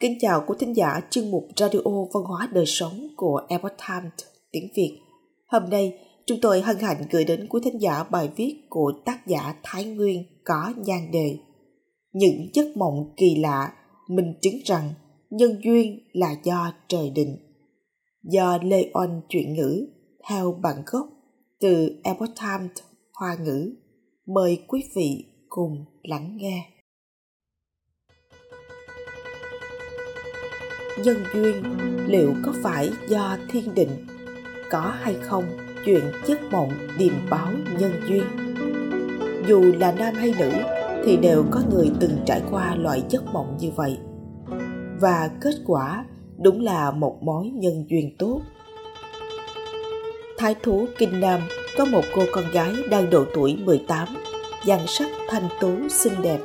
Kính chào quý thính giả chương mục Radio Văn hóa Đời Sống của Epoch Times tiếng Việt. Hôm nay, chúng tôi hân hạnh gửi đến quý thính giả bài viết của tác giả Thái Nguyên có nhan đề Những giấc mộng kỳ lạ minh chứng rằng nhân duyên là do trời định. Do Lê Oanh chuyển ngữ theo bản gốc từ Epoch Times Hoa ngữ. Mời quý vị cùng lắng nghe. Nhân duyên liệu có phải do thiên định có hay không? Chuyện giấc mộng điềm báo nhân duyên. Dù là nam hay nữ thì đều có người từng trải qua loại giấc mộng như vậy. Và kết quả đúng là một mối nhân duyên tốt. Thái thú Kinh Nam có một cô con gái đang độ tuổi 18, dàn sắc thanh tú xinh đẹp.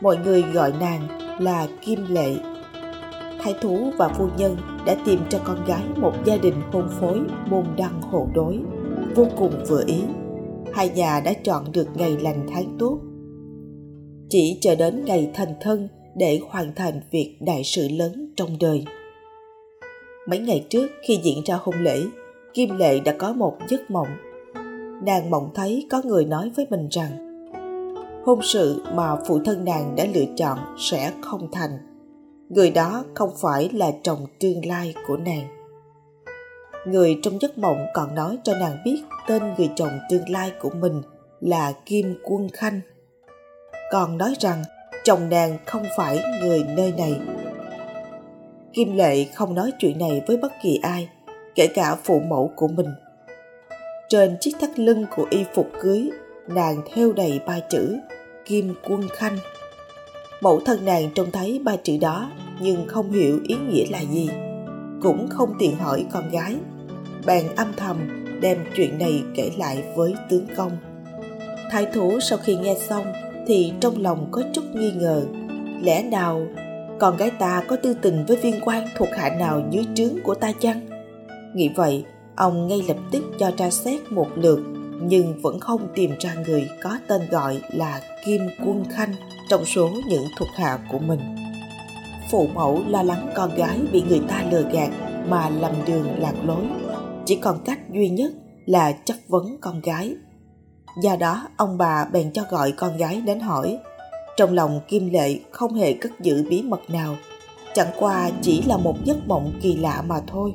Mọi người gọi nàng là Kim Lệ thái thú và phu nhân đã tìm cho con gái một gia đình hôn phối môn đăng hộ đối. Vô cùng vừa ý, hai nhà đã chọn được ngày lành tháng tốt. Chỉ chờ đến ngày thành thân để hoàn thành việc đại sự lớn trong đời. Mấy ngày trước khi diễn ra hôn lễ, kim lệ đã có một giấc mộng. Nàng mộng thấy có người nói với mình rằng, hôn sự mà phụ thân nàng đã lựa chọn sẽ không thành người đó không phải là chồng tương lai của nàng. Người trong giấc mộng còn nói cho nàng biết tên người chồng tương lai của mình là kim quân khanh. Còn nói rằng chồng nàng không phải người nơi này. Kim lệ không nói chuyện này với bất kỳ ai, kể cả phụ mẫu của mình. Trên chiếc thắt lưng của y phục cưới, nàng thêu đầy ba chữ kim quân khanh mẫu thân nàng trông thấy ba chữ đó, nhưng không hiểu ý nghĩa là gì. Cũng không tiện hỏi con gái. Bèn âm thầm đem chuyện này kể lại với tướng công. Thái thú sau khi nghe xong thì trong lòng có chút nghi ngờ. Lẽ nào con gái ta có tư tình với viên quan thuộc hạ nào dưới trướng của ta chăng? Nghĩ vậy, ông ngay lập tức cho tra xét một lượt, nhưng vẫn không tìm ra người có tên gọi là kim quân khanh trong số những thuộc hạ của mình. Phụ mẫu lo lắng con gái bị người ta lừa gạt mà lầm đường lạc lối. Chỉ còn cách duy nhất là chất vấn con gái. Do đó, ông bà bèn cho gọi con gái đến hỏi. Trong lòng kim lệ không hề cất giữ bí mật nào. Chẳng qua chỉ là một giấc mộng kỳ lạ mà thôi,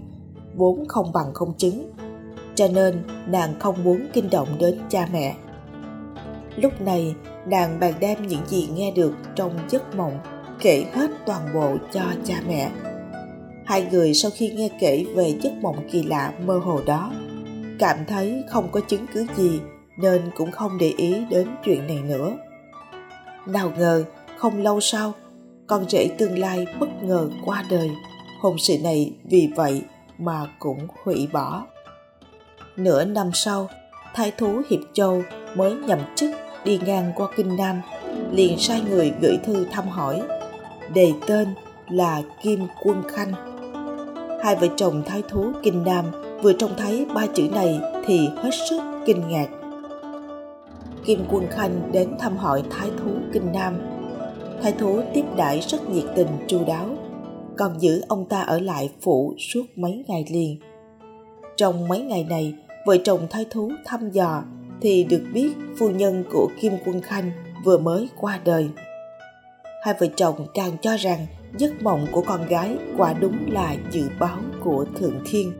vốn không bằng không chứng. Cho nên nàng không muốn kinh động đến cha mẹ. Lúc này nàng bàn đem những gì nghe được trong giấc mộng, kể hết toàn bộ cho cha mẹ. Hai người sau khi nghe kể về giấc mộng kỳ lạ mơ hồ đó, cảm thấy không có chứng cứ gì nên cũng không để ý đến chuyện này nữa. Nào ngờ, không lâu sau, con rể tương lai bất ngờ qua đời. Hôn sự này vì vậy mà cũng hủy bỏ. Nửa năm sau, thái thú hiệp châu mới nhậm chức đi ngang qua kinh nam, liền sai người gửi thư thăm hỏi. Đề tên là kim quân khanh. Hai vợ chồng thái thú kinh nam vừa trông thấy ba chữ này thì hết sức kinh ngạc. Kim quân khanh đến thăm hỏi thái thú kinh nam. Thái thú tiếp đãi rất nhiệt tình, chu đáo. Còn giữ ông ta ở lại phụ suốt mấy ngày liền. Trong mấy ngày này, vợ chồng thái thú thăm dò thì được biết phu nhân của Kim Quân Khanh vừa mới qua đời. Hai vợ chồng càng cho rằng giấc mộng của con gái quả đúng là dự báo của Thượng Thiên.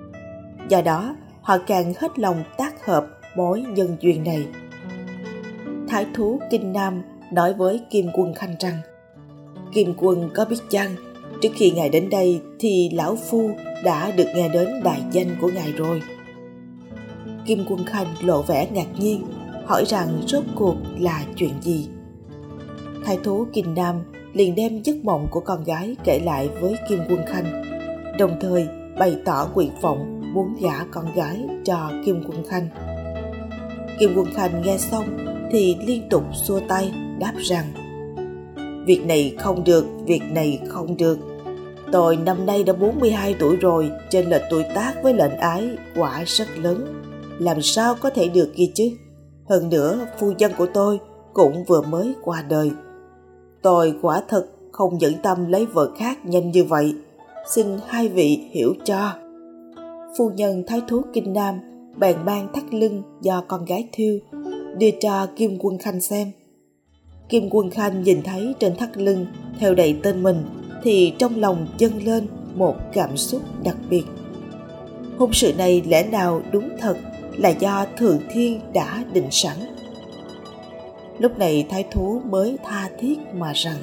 Do đó, họ càng hết lòng tác hợp mối nhân duyên này. Thái thú Kinh Nam nói với Kim Quân Khanh rằng Kim Quân có biết chăng, trước khi ngài đến đây thì lão phu đã được nghe đến đại danh của ngài rồi. Kim Quân Khanh lộ vẻ ngạc nhiên, hỏi rằng rốt cuộc là chuyện gì. Thái thú Kinh Nam liền đem giấc mộng của con gái kể lại với Kim Quân Khanh, đồng thời bày tỏ nguyện vọng muốn gả con gái cho Kim Quân Khanh. Kim Quân Khanh nghe xong thì liên tục xua tay đáp rằng Việc này không được, việc này không được. Tôi năm nay đã 42 tuổi rồi, trên lệch tuổi tác với lệnh ái quả rất lớn làm sao có thể được kia chứ hơn nữa, phu nhân của tôi cũng vừa mới qua đời. Tôi quả thật không nhẫn tâm lấy vợ khác nhanh như vậy. Xin hai vị hiểu cho. Phu nhân thái thú kinh nam bèn mang thắt lưng do con gái thiêu, đưa cho kim quân khanh xem. Kim quân khanh nhìn thấy trên thắt lưng theo đầy tên mình thì trong lòng dâng lên một cảm xúc đặc biệt. Hôn sự này lẽ nào đúng thật? Là do thượng thiên đã định sẵn. Lúc này thái thú mới tha thiết mà rằng,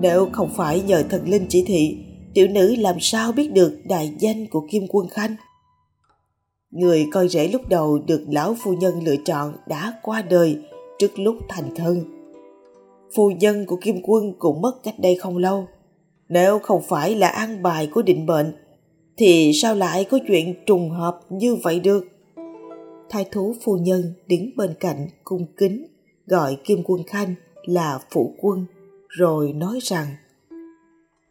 nếu không phải nhờ thần linh chỉ thị, tiểu nữ làm sao biết được đại danh của kim quân khanh? Người coi rể lúc đầu được lão phu nhân lựa chọn đã qua đời trước lúc thành thân. Phu nhân của kim quân cũng mất cách đây không lâu. Nếu không phải là an bài của định mệnh thì sao lại có chuyện trùng hợp như vậy được? Thái thú phu nhân đứng bên cạnh cung kính, gọi kim quân khanh là phụ quân, rồi nói rằng,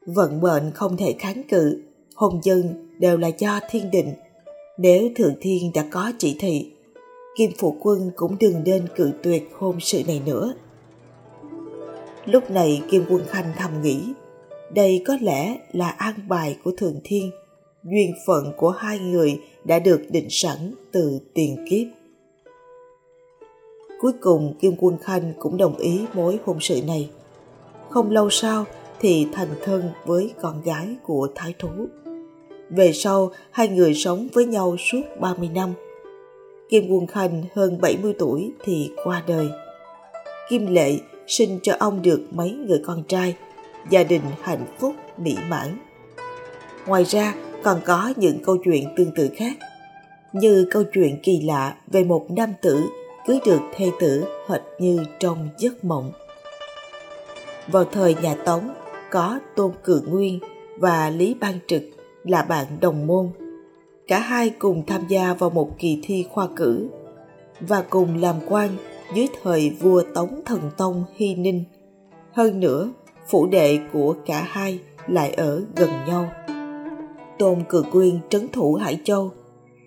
vận mệnh không thể kháng cự, hôn nhân đều là do thiên định. Nếu thượng thiên đã có chỉ thị, kim phụ quân cũng đừng nên cự tuyệt hôn sự này nữa. Lúc này kim quân khanh thầm nghĩ, đây có lẽ là an bài của thượng thiên duyên phận của hai người đã được định sẵn từ tiền kiếp cuối cùng kim quân khanh cũng đồng ý mối hôn sự này không lâu sau thì thành thân với con gái của thái thú về sau hai người sống với nhau suốt 30 năm Kim Quân Khanh hơn 70 tuổi thì qua đời. Kim Lệ sinh cho ông được mấy người con trai, gia đình hạnh phúc mỹ mãn. Ngoài ra còn có những câu chuyện tương tự khác, như câu chuyện kỳ lạ về một nam tử cưới được thê tử hệt như trong giấc mộng. Vào thời nhà Tống, có Tôn cự Nguyên và Lý Ban Trực là bạn đồng môn cả hai cùng tham gia vào một kỳ thi khoa cử và cùng làm quan dưới thời vua Tống Thần Tông Hy Ninh. Hơn nữa, phủ đệ của cả hai lại ở gần nhau. Tôn Cử Quyên trấn thủ Hải Châu,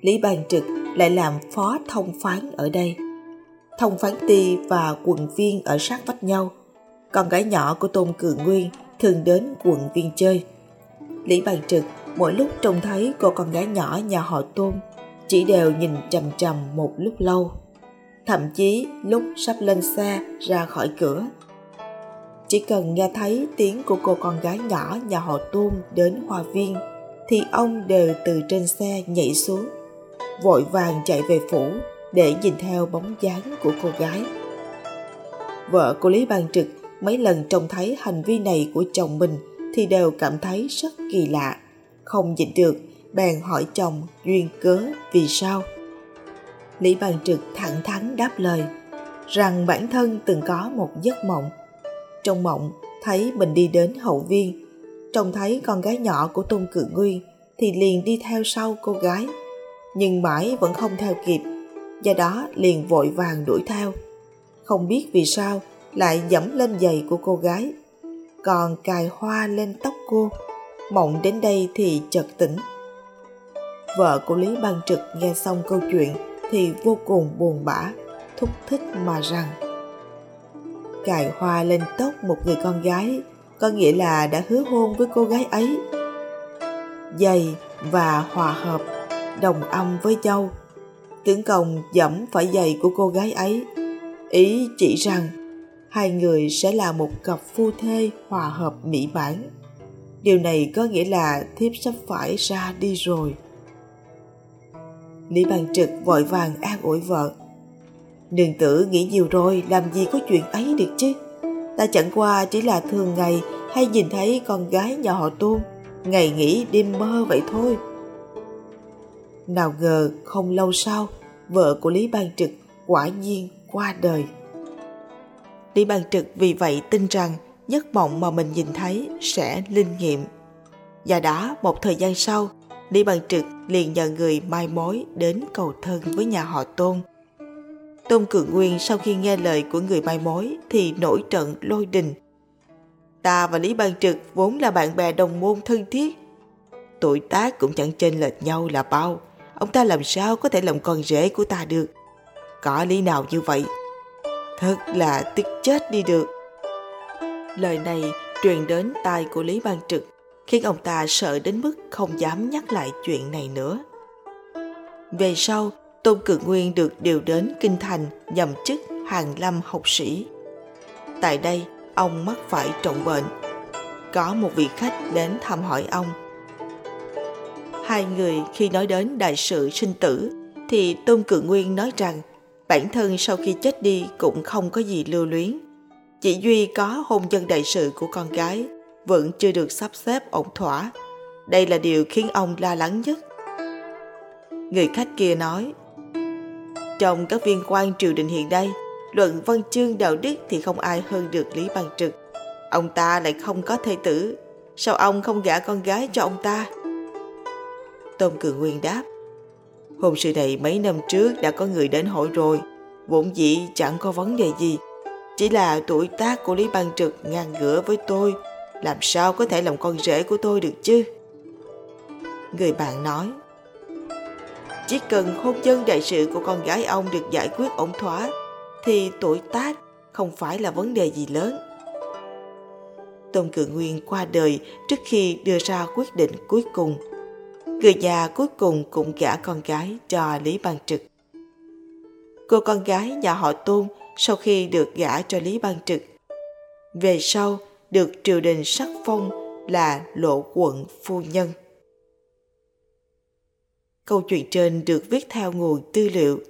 Lý Bàn Trực lại làm phó thông phán ở đây. Thông phán ti và quận viên ở sát vách nhau. Con gái nhỏ của Tôn Cử Nguyên thường đến quận viên chơi. Lý Bàn Trực mỗi lúc trông thấy cô con gái nhỏ nhà họ tôn chỉ đều nhìn chằm chằm một lúc lâu thậm chí lúc sắp lên xe ra khỏi cửa chỉ cần nghe thấy tiếng của cô con gái nhỏ nhà họ tôn đến hoa viên thì ông đều từ trên xe nhảy xuống, vội vàng chạy về phủ để nhìn theo bóng dáng của cô gái. Vợ của lý ban trực mấy lần trông thấy hành vi này của chồng mình thì đều cảm thấy rất kỳ lạ, không nhịn được bèn hỏi chồng duyên cớ vì sao. Lý bàn trực thẳng thắn đáp lời rằng bản thân từng có một giấc mộng. Trong mộng, thấy mình đi đến hậu viên trông thấy con gái nhỏ của tôn cự nguyên thì liền đi theo sau cô gái. Nhưng mãi vẫn không theo kịp, do đó liền vội vàng đuổi theo. Không biết vì sao lại dẫm lên giày của cô gái. Còn cài hoa lên tóc cô, mộng đến đây thì chợt tỉnh. Vợ của lý ban trực nghe xong câu chuyện thì vô cùng buồn bã, thúc thích mà rằng, cài hoa lên tóc một người con gái có nghĩa là đã hứa hôn với cô gái ấy. Dày và hòa hợp, đồng âm với châu. Tướng công dẫm phải giày của cô gái ấy. Ý chỉ rằng hai người sẽ là một cặp phu thê hòa hợp mỹ mãn. Điều này có nghĩa là thiếp sắp phải ra đi rồi. Lý bàn trực vội vàng an ủi vợ. Đừng tử nghĩ nhiều rồi, làm gì có chuyện ấy được chứ? Ta chẳng qua chỉ là thường ngày hay nhìn thấy con gái nhà họ tôn ngày nghỉ đêm mơ vậy thôi nào ngờ không lâu sau vợ của lý ban trực quả nhiên qua đời lý ban trực vì vậy tin rằng giấc mộng mà mình nhìn thấy sẽ linh nghiệm. và đã một thời gian sau, Lý Bằng Trực liền nhờ người mai mối đến cầu thân với nhà họ Tôn. Tôn Cường Nguyên sau khi nghe lời của người mai mối thì nổi trận lôi đình. Ta và Lý Ban Trực vốn là bạn bè đồng môn thân thiết. Tuổi tác cũng chẳng chênh lệch nhau là bao. Ông ta làm sao có thể làm con rể của ta được? Có lý nào như vậy? Thật là tức chết đi được. Lời này truyền đến tai của Lý Ban Trực, khiến ông ta sợ đến mức không dám nhắc lại chuyện này nữa. Về sau, Tôn Cự Nguyên được điều đến Kinh Thành nhậm chức hàng lâm học sĩ. Tại đây, ông mắc phải trọng bệnh. Có một vị khách đến thăm hỏi ông. Hai người khi nói đến đại sự sinh tử thì Tôn Cự Nguyên nói rằng bản thân sau khi chết đi cũng không có gì lưu luyến. Chỉ duy có hôn nhân đại sự của con gái vẫn chưa được sắp xếp ổn thỏa. Đây là điều khiến ông lo lắng nhất. Người khách kia nói trong các viên quan triều đình hiện nay luận văn chương đạo đức thì không ai hơn được Lý bằng Trực. Ông ta lại không có thê tử, sao ông không gả con gái cho ông ta? Tôn Cường Nguyên đáp, hôn sự này mấy năm trước đã có người đến hỏi rồi, vốn dĩ chẳng có vấn đề gì. Chỉ là tuổi tác của Lý bằng Trực ngang ngửa với tôi, làm sao có thể làm con rể của tôi được chứ? Người bạn nói, chỉ cần hôn nhân đại sự của con gái ông được giải quyết ổn thỏa, thì tuổi tác không phải là vấn đề gì lớn. Tôn Cự Nguyên qua đời trước khi đưa ra quyết định cuối cùng. Người già cuối cùng cũng gả con gái cho Lý Ban Trực. Cô con gái nhà họ Tôn sau khi được gả cho Lý Ban Trực. Về sau được triều đình sắc phong là lộ quận phu nhân. Câu chuyện trên được viết theo nguồn tư liệu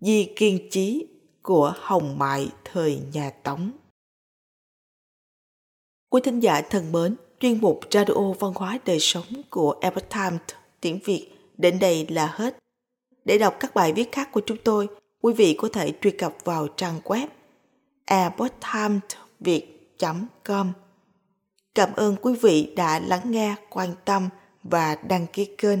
Di Kiên Chí của Hồng Mại thời nhà Tống. Quý thính giả thân mến, chuyên mục Radio Văn hóa Đời Sống của Epoch Times tiếng Việt đến đây là hết. Để đọc các bài viết khác của chúng tôi, quý vị có thể truy cập vào trang web epochtimesviet.com. Cảm ơn quý vị đã lắng nghe, quan tâm và đăng ký kênh.